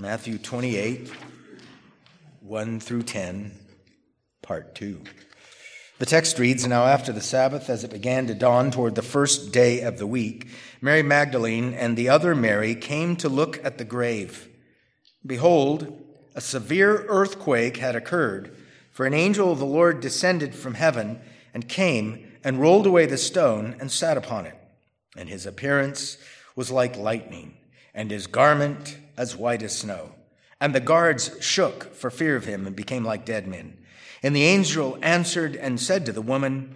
Matthew 28, 1 through 10, part 2. The text reads Now, after the Sabbath, as it began to dawn toward the first day of the week, Mary Magdalene and the other Mary came to look at the grave. Behold, a severe earthquake had occurred, for an angel of the Lord descended from heaven and came and rolled away the stone and sat upon it. And his appearance was like lightning, and his garment as white as snow. And the guards shook for fear of him and became like dead men. And the angel answered and said to the woman,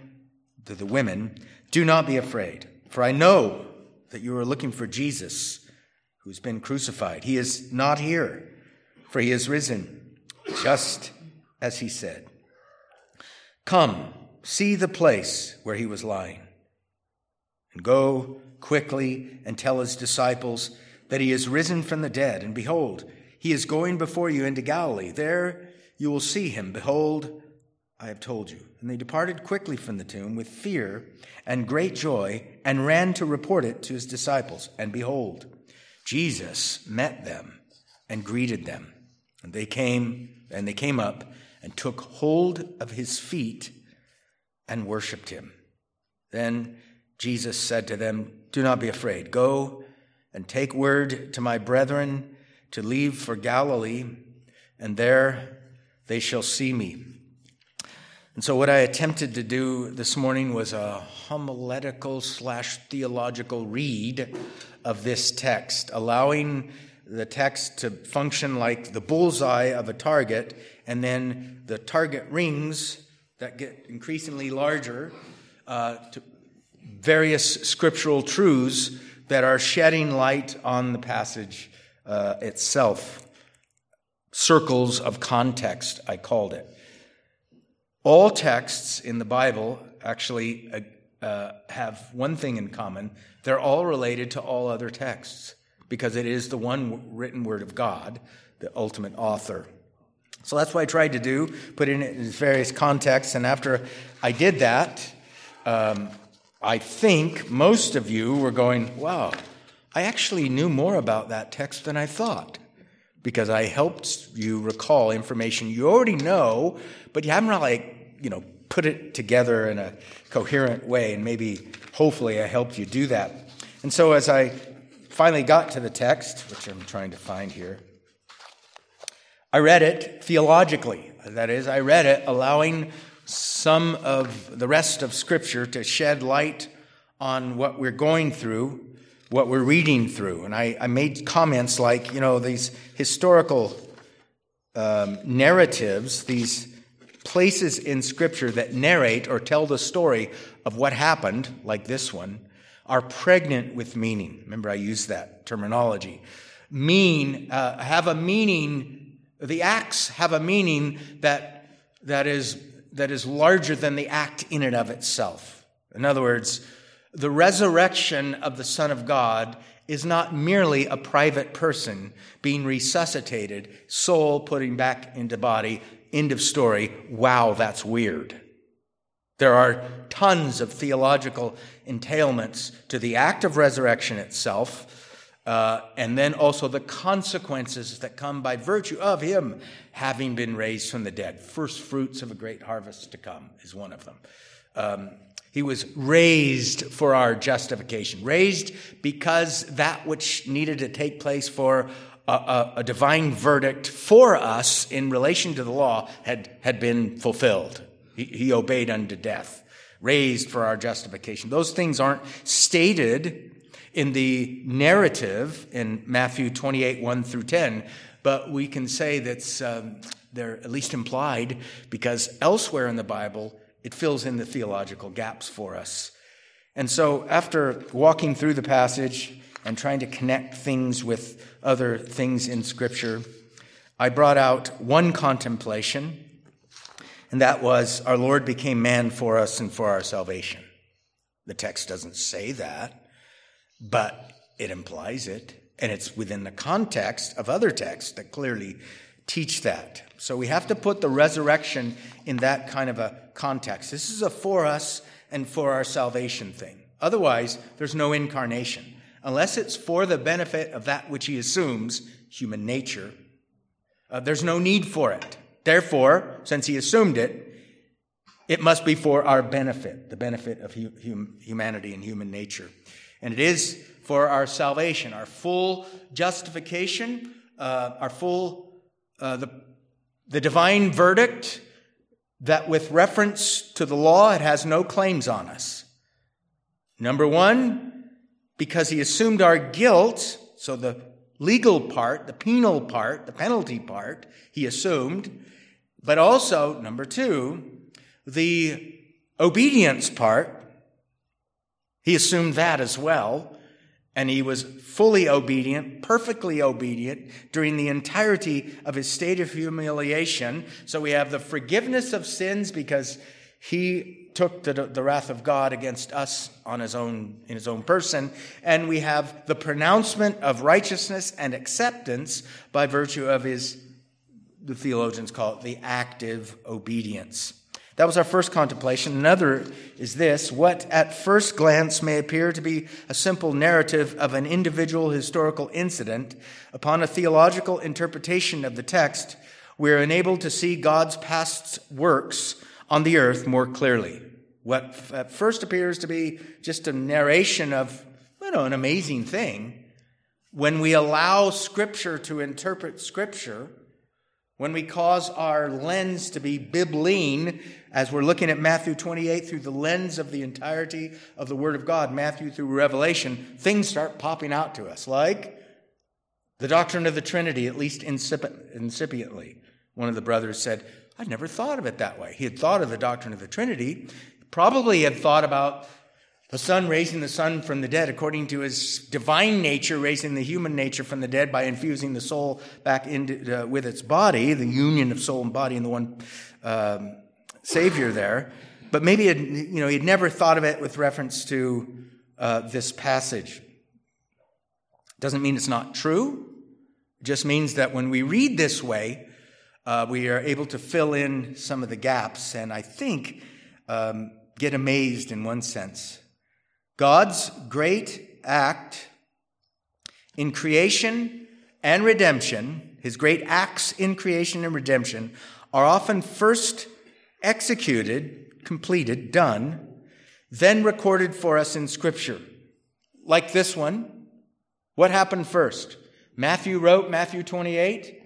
to the women, Do not be afraid, for I know that you are looking for Jesus, who's been crucified. He is not here, for he is risen, just as he said. Come, see the place where he was lying, and go quickly and tell his disciples that he is risen from the dead. And behold, he is going before you into Galilee. There you will see him. Behold, I have told you. And they departed quickly from the tomb with fear and great joy and ran to report it to his disciples. And behold, Jesus met them and greeted them. And they came and they came up and took hold of his feet and worshiped him. Then Jesus said to them, Do not be afraid. Go and take word to my brethren to leave for Galilee, and there they shall see me. And so, what I attempted to do this morning was a homiletical slash theological read of this text, allowing the text to function like the bullseye of a target, and then the target rings that get increasingly larger uh, to various scriptural truths that are shedding light on the passage uh, itself. Circles of context, I called it. All texts in the Bible actually uh, uh, have one thing in common they're all related to all other texts because it is the one written word of God, the ultimate author. So that's what I tried to do, put it in various contexts. And after I did that, um, I think most of you were going, wow, I actually knew more about that text than I thought because I helped you recall information you already know, but you haven't really, you know, put it together in a coherent way. And maybe, hopefully, I helped you do that. And so as I finally got to the text, which I'm trying to find here, I read it theologically. That is, I read it allowing some of the rest of Scripture to shed light on what we're going through, what we're reading through. And I, I made comments like, you know, these historical um, narratives, these places in Scripture that narrate or tell the story of what happened, like this one, are pregnant with meaning. Remember, I used that terminology. Mean, uh, have a meaning, the acts have a meaning that, that is that is larger than the act in and of itself. In other words, the resurrection of the Son of God is not merely a private person being resuscitated, soul putting back into body, end of story. Wow, that's weird. There are tons of theological entailments to the act of resurrection itself uh, and then also the consequences that come by virtue of him having been raised from the dead. First fruits of a great harvest to come is one of them. Um, he was raised for our justification, raised because that which needed to take place for a, a, a divine verdict for us in relation to the law had, had been fulfilled. He, he obeyed unto death, raised for our justification. Those things aren't stated in the narrative in Matthew 28, 1 through 10, but we can say that um, they're at least implied because elsewhere in the Bible, it fills in the theological gaps for us. And so, after walking through the passage and trying to connect things with other things in Scripture, I brought out one contemplation, and that was our Lord became man for us and for our salvation. The text doesn't say that but it implies it, and it's within the context of other texts that clearly teach that. So we have to put the resurrection in that kind of a context. This is a for us and for our salvation thing. Otherwise, there's no incarnation. Unless it's for the benefit of that which he assumes, human nature. Uh, there's no need for it. Therefore, since he assumed it, it must be for our benefit, the benefit of hum- humanity and human nature. And it is for our salvation, our full justification, uh, our full, uh, the, the divine verdict that with reference to the law, it has no claims on us. Number one, because he assumed our guilt, so the legal part, the penal part, the penalty part, he assumed. But also, number two, the obedience part, he assumed that as well. And he was fully obedient, perfectly obedient during the entirety of his state of humiliation. So we have the forgiveness of sins because he took the, the wrath of God against us on his own, in his own person. And we have the pronouncement of righteousness and acceptance by virtue of his, the theologians call it the active obedience. That was our first contemplation. Another is this what at first glance may appear to be a simple narrative of an individual historical incident, upon a theological interpretation of the text, we are enabled to see God's past works on the earth more clearly. What at first appears to be just a narration of, you know, an amazing thing, when we allow Scripture to interpret Scripture, when we cause our lens to be bibline, as we're looking at Matthew 28 through the lens of the entirety of the Word of God, Matthew through Revelation, things start popping out to us, like the doctrine of the Trinity, at least incipiently. One of the brothers said, I'd never thought of it that way. He had thought of the doctrine of the Trinity, probably had thought about the Son raising the Son from the dead according to his divine nature, raising the human nature from the dead by infusing the soul back into, uh, with its body, the union of soul and body in the one um, Savior there. But maybe it, you know he'd never thought of it with reference to uh, this passage. Doesn't mean it's not true. It just means that when we read this way, uh, we are able to fill in some of the gaps, and I think um, get amazed in one sense God's great act in creation and redemption, his great acts in creation and redemption, are often first executed, completed, done, then recorded for us in Scripture. Like this one. What happened first? Matthew wrote Matthew 28,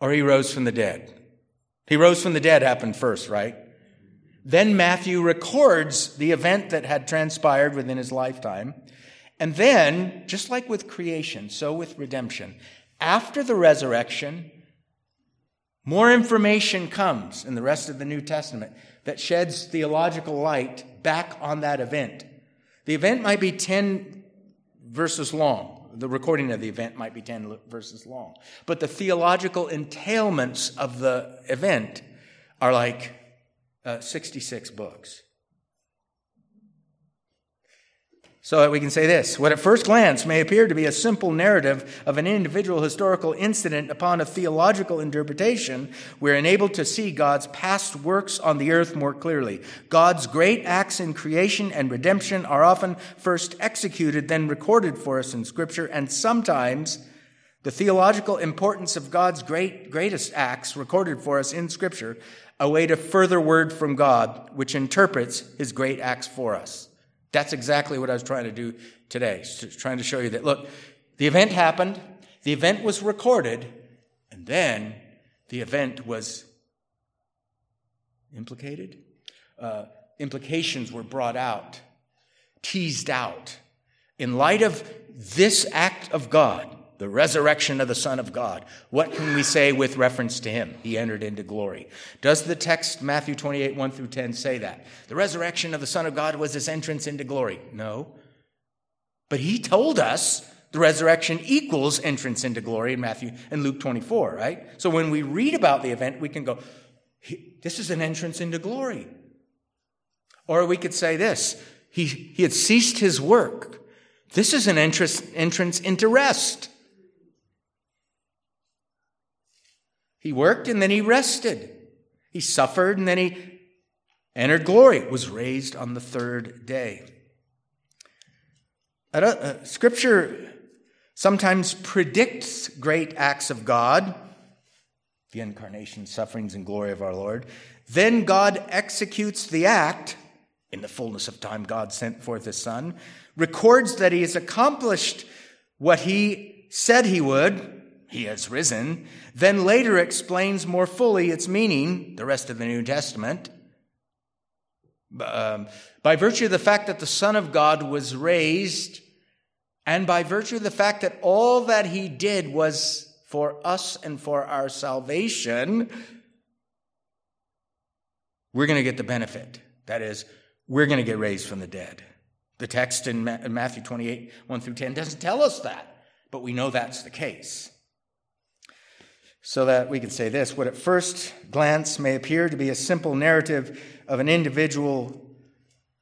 or he rose from the dead? He rose from the dead happened first, right? Then Matthew records the event that had transpired within his lifetime. And then, just like with creation, so with redemption, after the resurrection, more information comes in the rest of the New Testament that sheds theological light back on that event. The event might be 10 verses long. The recording of the event might be 10 verses long. But the theological entailments of the event are like uh, 66 books. So we can say this what at first glance may appear to be a simple narrative of an individual historical incident upon a theological interpretation, we're enabled to see God's past works on the earth more clearly. God's great acts in creation and redemption are often first executed, then recorded for us in Scripture, and sometimes the theological importance of God's great, greatest acts recorded for us in Scripture await a further word from God, which interprets his great acts for us. That's exactly what I was trying to do today, trying to show you that, look, the event happened, the event was recorded, and then the event was implicated. Uh, implications were brought out, teased out. In light of this act of God, the resurrection of the Son of God. What can we say with reference to him? He entered into glory. Does the text, Matthew 28, 1 through 10, say that? The resurrection of the Son of God was his entrance into glory. No. But he told us the resurrection equals entrance into glory in Matthew and Luke 24, right? So when we read about the event, we can go, this is an entrance into glory. Or we could say this he, he had ceased his work. This is an entrance, entrance into rest. He worked and then he rested. He suffered and then he entered glory, was raised on the third day. Uh, scripture sometimes predicts great acts of God, the incarnation, sufferings, and glory of our Lord. Then God executes the act. In the fullness of time, God sent forth his Son, records that he has accomplished what he said he would. He has risen. Then later explains more fully its meaning, the rest of the New Testament. Um, by virtue of the fact that the Son of God was raised, and by virtue of the fact that all that he did was for us and for our salvation, we're going to get the benefit. That is, we're going to get raised from the dead. The text in Matthew 28, 1 through 10 doesn't tell us that, but we know that's the case. So that we can say this what at first glance may appear to be a simple narrative of an individual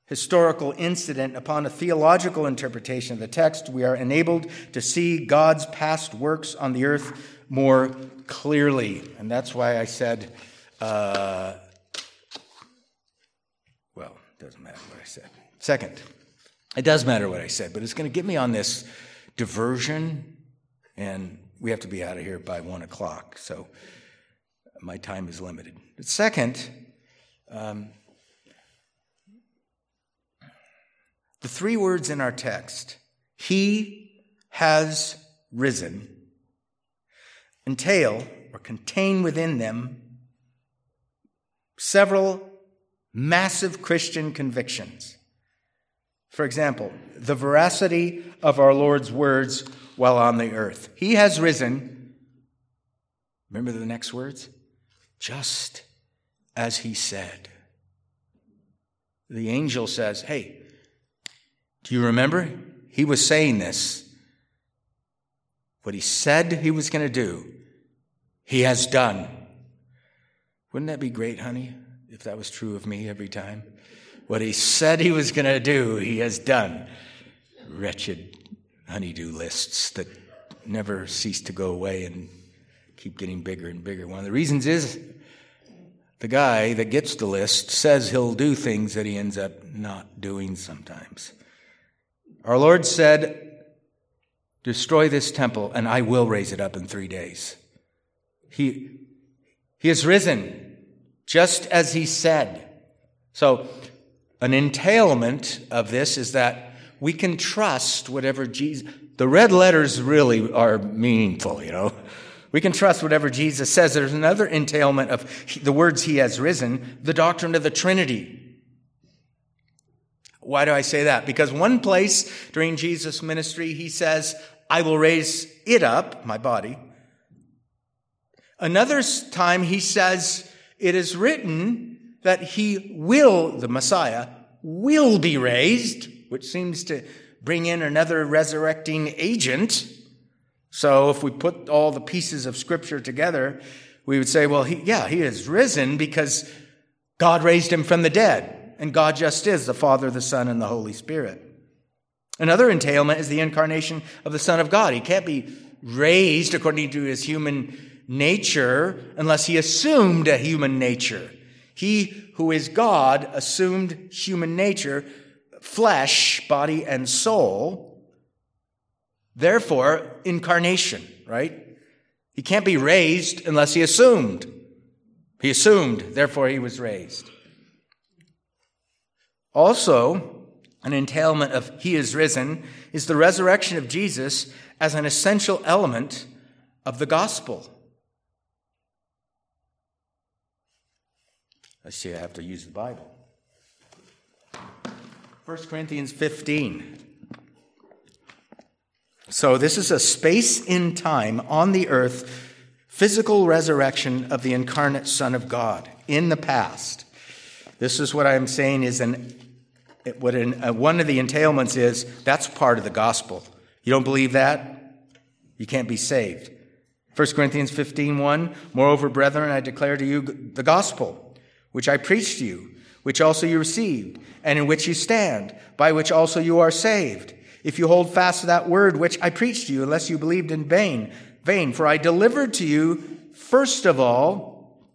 historical incident, upon a theological interpretation of the text, we are enabled to see God's past works on the earth more clearly. And that's why I said, uh, well, it doesn't matter what I said. Second, it does matter what I said, but it's going to get me on this diversion, and we have to be out of here by one o'clock, so my time is limited. But second, um, the three words in our text, He has risen, entail or contain within them several massive Christian convictions. For example, the veracity of our Lord's words while on the earth. He has risen. Remember the next words? Just as he said. The angel says, Hey, do you remember? He was saying this. What he said he was going to do, he has done. Wouldn't that be great, honey, if that was true of me every time? What he said he was going to do, he has done. Wretched honeydew lists that never cease to go away and keep getting bigger and bigger. One of the reasons is the guy that gets the list says he'll do things that he ends up not doing sometimes. Our Lord said, Destroy this temple, and I will raise it up in three days. He, he has risen, just as he said. So, an entailment of this is that we can trust whatever Jesus, the red letters really are meaningful, you know. We can trust whatever Jesus says. There's another entailment of the words he has risen, the doctrine of the Trinity. Why do I say that? Because one place during Jesus' ministry, he says, I will raise it up, my body. Another time, he says, it is written that he will, the Messiah, will be raised, which seems to bring in another resurrecting agent. So if we put all the pieces of scripture together, we would say, well, he, yeah, he is risen because God raised him from the dead and God just is the Father, the Son, and the Holy Spirit. Another entailment is the incarnation of the Son of God. He can't be raised according to his human nature unless he assumed a human nature. He who is God assumed human nature, flesh, body, and soul. Therefore, incarnation, right? He can't be raised unless he assumed. He assumed, therefore he was raised. Also, an entailment of He is risen is the resurrection of Jesus as an essential element of the gospel. I see I have to use the Bible. 1 Corinthians 15. So, this is a space in time on the earth, physical resurrection of the incarnate Son of God in the past. This is what I'm saying is an what in, uh, one of the entailments is that's part of the gospel. You don't believe that? You can't be saved. 1 Corinthians 15, 1, Moreover, brethren, I declare to you the gospel, which I preached to you, which also you received, and in which you stand, by which also you are saved. If you hold fast to that word which I preached to you, unless you believed in vain, vain. For I delivered to you, first of all,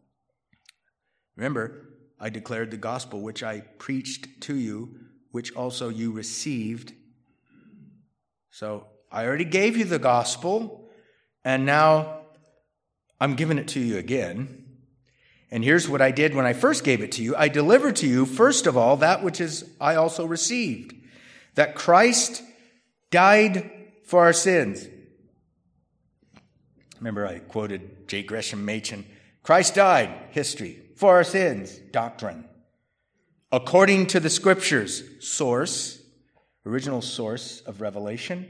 remember, I declared the gospel which I preached to you, which also you received. So I already gave you the gospel, and now I'm giving it to you again. And here's what I did when I first gave it to you. I delivered to you, first of all, that which is I also received. That Christ died for our sins. Remember, I quoted J. Gresham Machen. Christ died, history, for our sins, doctrine. According to the scriptures, source, original source of revelation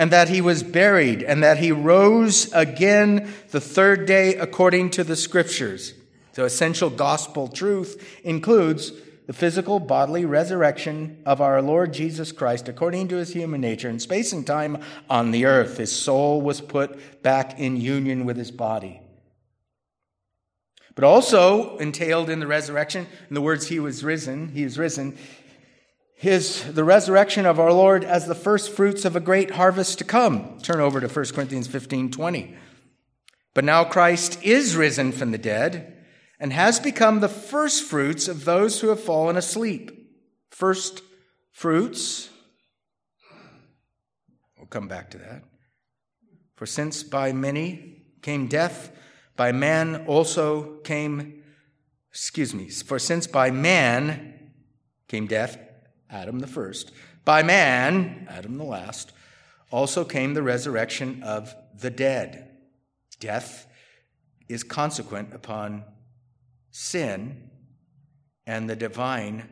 and that he was buried, and that he rose again the third day according to the scriptures. So, essential gospel truth includes the physical bodily resurrection of our Lord Jesus Christ according to his human nature in space and time on the earth. His soul was put back in union with his body. But also entailed in the resurrection, in the words, he was risen, he is risen, his, the resurrection of our Lord as the first fruits of a great harvest to come. Turn over to 1 Corinthians 15 20. But now Christ is risen from the dead and has become the first fruits of those who have fallen asleep. First fruits. We'll come back to that. For since by many came death, by man also came, excuse me, for since by man came death, Adam the first, by man, Adam the last, also came the resurrection of the dead. Death is consequent upon sin and the divine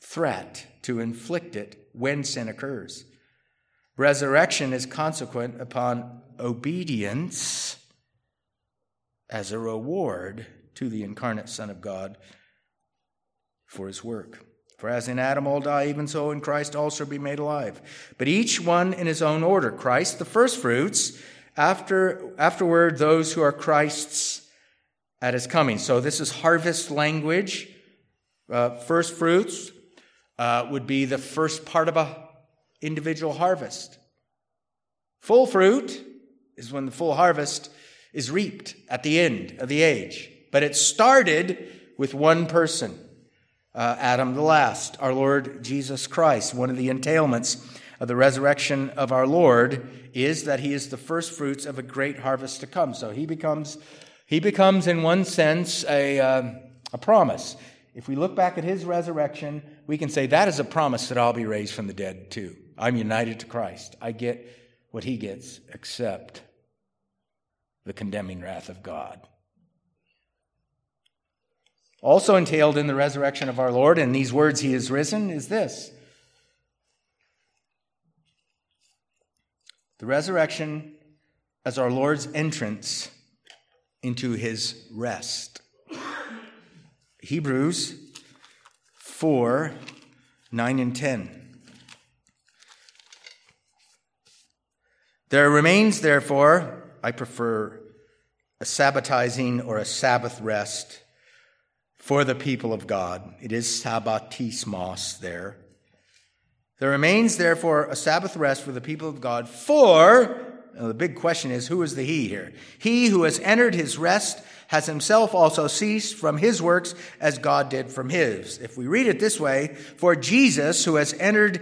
threat to inflict it when sin occurs. Resurrection is consequent upon obedience as a reward to the incarnate Son of God for his work. For as in Adam all die, even so in Christ also be made alive. But each one in his own order. Christ, the first fruits, after, afterward, those who are Christ's at his coming. So this is harvest language. Uh, first fruits uh, would be the first part of a individual harvest. Full fruit is when the full harvest is reaped at the end of the age. But it started with one person uh, Adam the last, our Lord Jesus Christ. One of the entailments of the resurrection of our Lord is that he is the first fruits of a great harvest to come. So he becomes, he becomes in one sense, a, uh, a promise. If we look back at his resurrection, we can say that is a promise that I'll be raised from the dead too. I'm united to Christ. I get what he gets, except the condemning wrath of God. Also entailed in the resurrection of our Lord, and these words, He is risen, is this the resurrection as our Lord's entrance into His rest. Hebrews 4 9 and 10. There remains, therefore, I prefer a sabbatizing or a Sabbath rest for the people of God. It is sabbatismos there. There remains, therefore, a Sabbath rest for the people of God. For, the big question is, who is the he here? He who has entered his rest has himself also ceased from his works as God did from his. If we read it this way, for Jesus, who has entered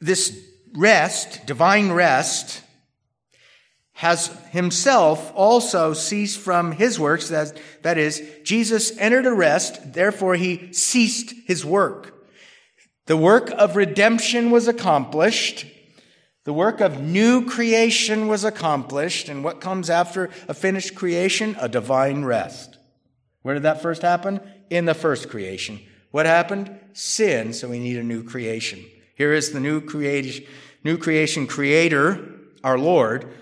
this rest, divine rest, has himself also ceased from his works. That, that is, Jesus entered a rest, therefore he ceased his work. The work of redemption was accomplished. The work of new creation was accomplished. And what comes after a finished creation? A divine rest. Where did that first happen? In the first creation. What happened? Sin, so we need a new creation. Here is the new creation, new creation creator, our Lord,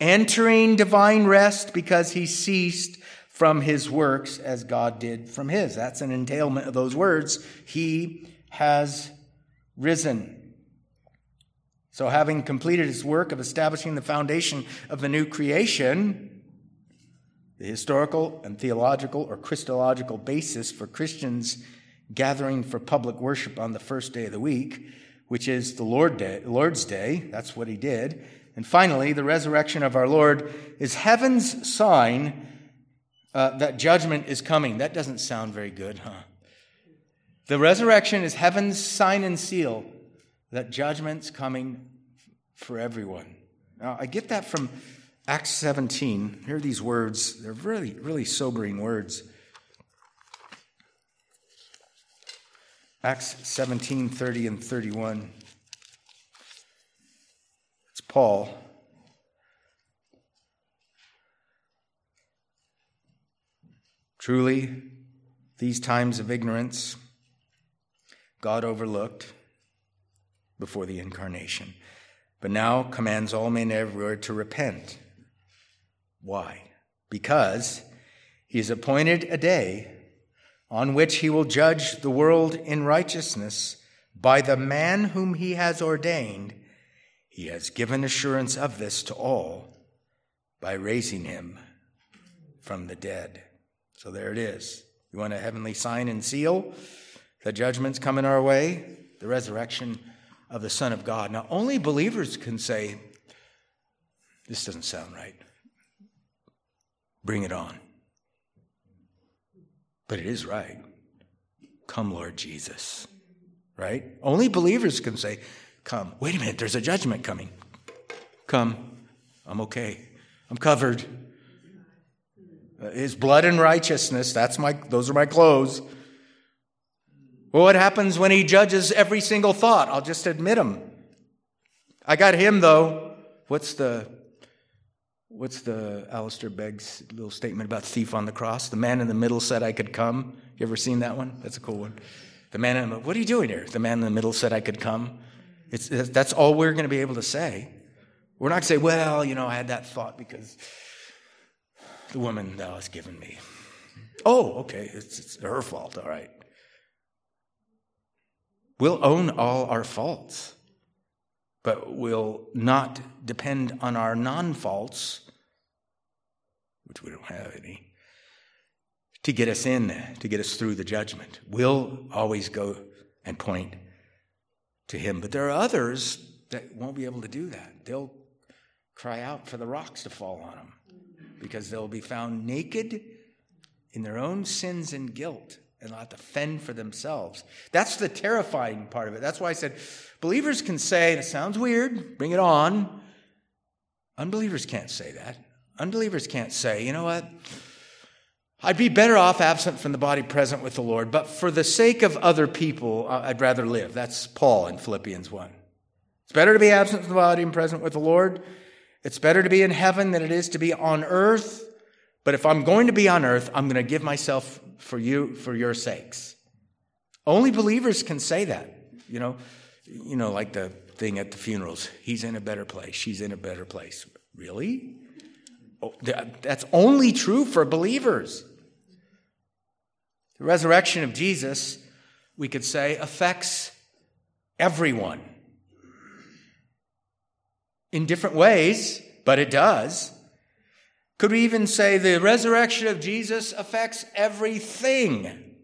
entering divine rest because he ceased from his works as God did from his. That's an entailment of those words. He has risen. So, having completed his work of establishing the foundation of the new creation, the historical and theological or Christological basis for Christians gathering for public worship on the first day of the week, which is the Lord day, Lord's Day, that's what he did, and finally, the resurrection of our Lord is heaven's sign uh, that judgment is coming. That doesn't sound very good, huh? The resurrection is heaven's sign and seal that judgment's coming for everyone. Now, I get that from Acts 17. Here are these words. They're really, really sobering words. Acts 17, 30 and 31. Paul. Truly, these times of ignorance God overlooked before the incarnation, but now commands all men everywhere to repent. Why? Because he has appointed a day on which he will judge the world in righteousness by the man whom he has ordained. He has given assurance of this to all by raising him from the dead. So there it is. You want a heavenly sign and seal? The judgment's coming our way, the resurrection of the Son of God. Now, only believers can say, This doesn't sound right. Bring it on. But it is right. Come, Lord Jesus. Right? Only believers can say, Come. Wait a minute, there's a judgment coming. Come. I'm okay. I'm covered. Uh, his blood and righteousness, that's my, those are my clothes. Well, what happens when he judges every single thought? I'll just admit him. I got him though. What's the what's the Alistair Begg's little statement about thief on the cross? The man in the middle said I could come. You ever seen that one? That's a cool one. The man in the what are you doing here? The man in the middle said I could come. It's, that's all we're going to be able to say. We're not going to say, well, you know, I had that thought because the woman thou hast given me. Oh, okay, it's, it's her fault, all right. We'll own all our faults, but we'll not depend on our non faults, which we don't have any, to get us in, to get us through the judgment. We'll always go and point to Him. But there are others that won't be able to do that. They'll cry out for the rocks to fall on them because they'll be found naked in their own sins and guilt and they'll have to fend for themselves. That's the terrifying part of it. That's why I said believers can say, it sounds weird, bring it on. Unbelievers can't say that. Unbelievers can't say, you know what? I'd be better off absent from the body, present with the Lord, but for the sake of other people, uh, I'd rather live. That's Paul in Philippians 1. It's better to be absent from the body and present with the Lord. It's better to be in heaven than it is to be on earth. But if I'm going to be on earth, I'm going to give myself for you, for your sakes. Only believers can say that. You know, you know, like the thing at the funerals. He's in a better place. She's in a better place. Really? Oh, that's only true for believers. The resurrection of Jesus, we could say, affects everyone in different ways, but it does. Could we even say the resurrection of Jesus affects everything?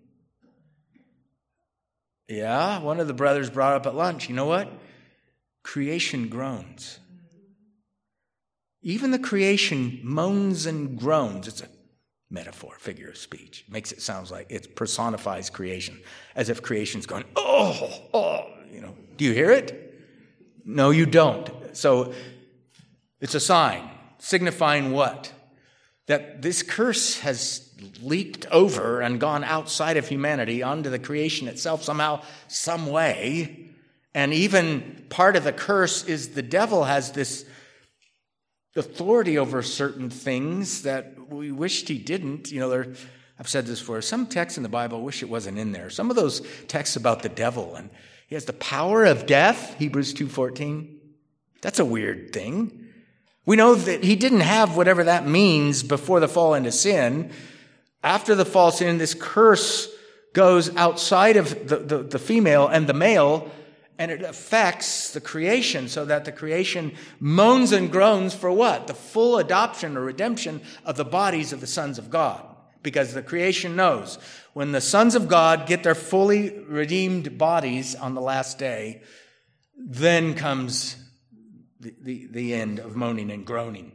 Yeah, one of the brothers brought up at lunch. You know what? Creation groans. Even the creation moans and groans. It's a metaphor, figure of speech. Makes it sound like it personifies creation, as if creation's going, oh, oh, you know. Do you hear it? No, you don't. So it's a sign signifying what? That this curse has leaked over and gone outside of humanity onto the creation itself somehow, some way. And even part of the curse is the devil has this authority over certain things that we wished he didn't. You know, there, I've said this before. Some texts in the Bible, I wish it wasn't in there. Some of those texts about the devil and he has the power of death, Hebrews 2:14. That's a weird thing. We know that he didn't have whatever that means before the fall into sin. After the fall sin, this curse goes outside of the, the, the, female and the male, and it affects the creation so that the creation moans and groans for what? The full adoption or redemption of the bodies of the sons of God. Because the creation knows when the sons of God get their fully redeemed bodies on the last day, then comes the, the, the end of moaning and groaning.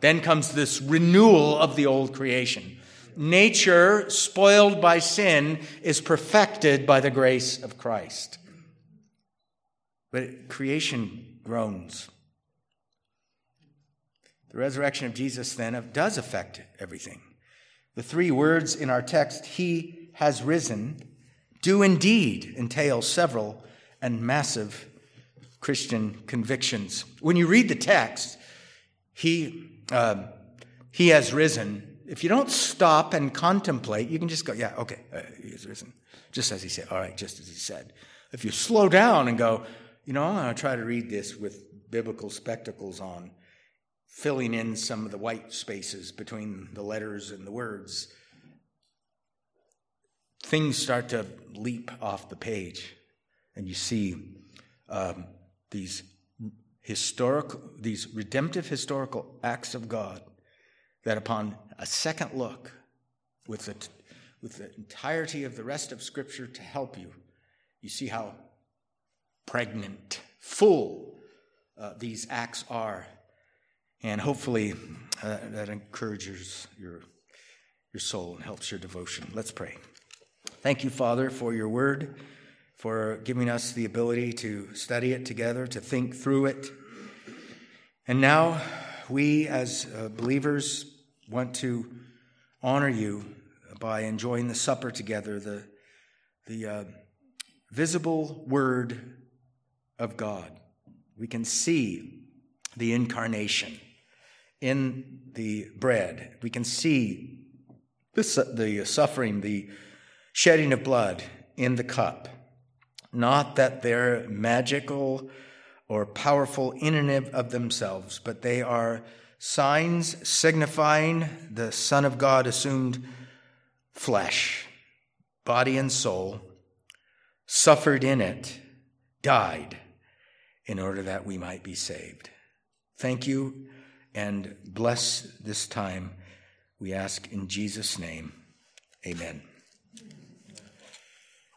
Then comes this renewal of the old creation. Nature, spoiled by sin, is perfected by the grace of Christ. But creation groans. The resurrection of Jesus then does affect everything. The three words in our text, He has risen, do indeed entail several and massive Christian convictions. When you read the text, He, uh, he has risen. If you don't stop and contemplate, you can just go, yeah, okay, uh, He has risen. Just as He said. All right, just as He said. If you slow down and go, you know, I'm going to try to read this with biblical spectacles on, filling in some of the white spaces between the letters and the words, things start to leap off the page, and you see um, these historical, these redemptive historical acts of God that, upon a second look, with the, with the entirety of the rest of Scripture to help you, you see how pregnant, full uh, these acts are. And hopefully uh, that encourages your, your soul and helps your devotion. Let's pray. Thank you, Father, for your word, for giving us the ability to study it together, to think through it. And now we, as uh, believers, want to honor you by enjoying the supper together, the, the uh, visible word of God. We can see the incarnation in the bread. We can see the, the suffering, the shedding of blood in the cup. Not that they're magical or powerful in and of themselves, but they are signs signifying the Son of God assumed flesh, body and soul, suffered in it, died in order that we might be saved. Thank you and bless this time. We ask in Jesus' name. Amen.